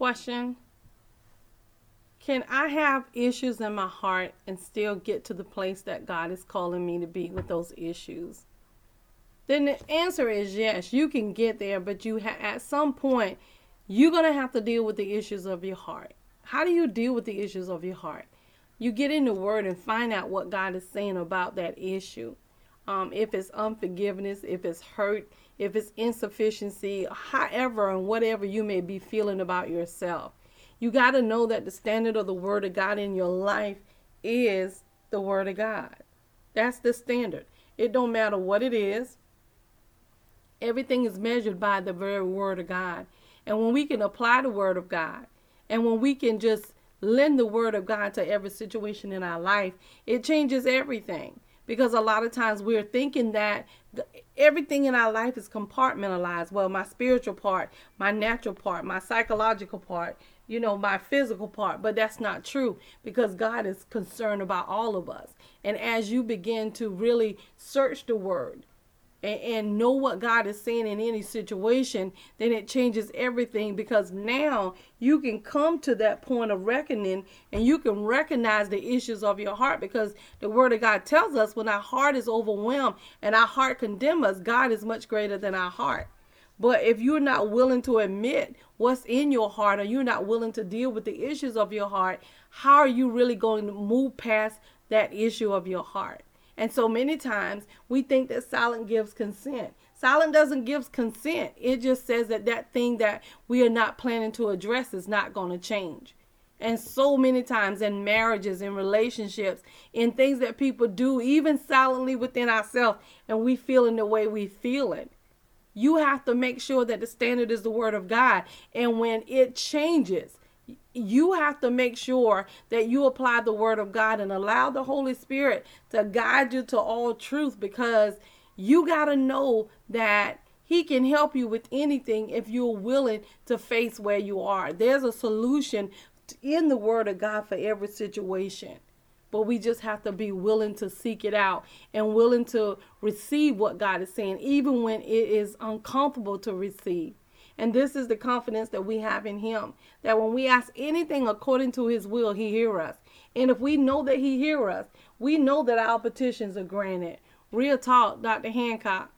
question Can I have issues in my heart and still get to the place that God is calling me to be with those issues? Then the answer is yes, you can get there, but you ha- at some point you're going to have to deal with the issues of your heart. How do you deal with the issues of your heart? You get in the word and find out what God is saying about that issue. Um, if it's unforgiveness, if it's hurt, if it's insufficiency, however and whatever you may be feeling about yourself. You got to know that the standard of the Word of God in your life is the Word of God. That's the standard. It don't matter what it is. Everything is measured by the very Word of God. And when we can apply the Word of God, and when we can just lend the Word of God to every situation in our life, it changes everything because a lot of times we're thinking that everything in our life is compartmentalized. Well, my spiritual part, my natural part, my psychological part, you know, my physical part, but that's not true because God is concerned about all of us. And as you begin to really search the word, and, and know what God is saying in any situation, then it changes everything because now you can come to that point of reckoning and you can recognize the issues of your heart because the Word of God tells us when our heart is overwhelmed and our heart condemns us, God is much greater than our heart. But if you're not willing to admit what's in your heart or you're not willing to deal with the issues of your heart, how are you really going to move past that issue of your heart? And so many times we think that silent gives consent. Silent doesn't give consent. It just says that that thing that we are not planning to address is not going to change. And so many times in marriages, in relationships, in things that people do, even silently within ourselves, and we feel in the way we feel it. You have to make sure that the standard is the word of God. And when it changes, you have to make sure that you apply the word of God and allow the Holy Spirit to guide you to all truth because you got to know that he can help you with anything if you're willing to face where you are. There's a solution in the word of God for every situation. But we just have to be willing to seek it out and willing to receive what God is saying, even when it is uncomfortable to receive. And this is the confidence that we have in him. That when we ask anything according to his will, he hear us. And if we know that he hear us, we know that our petitions are granted. Real talk, Dr. Hancock.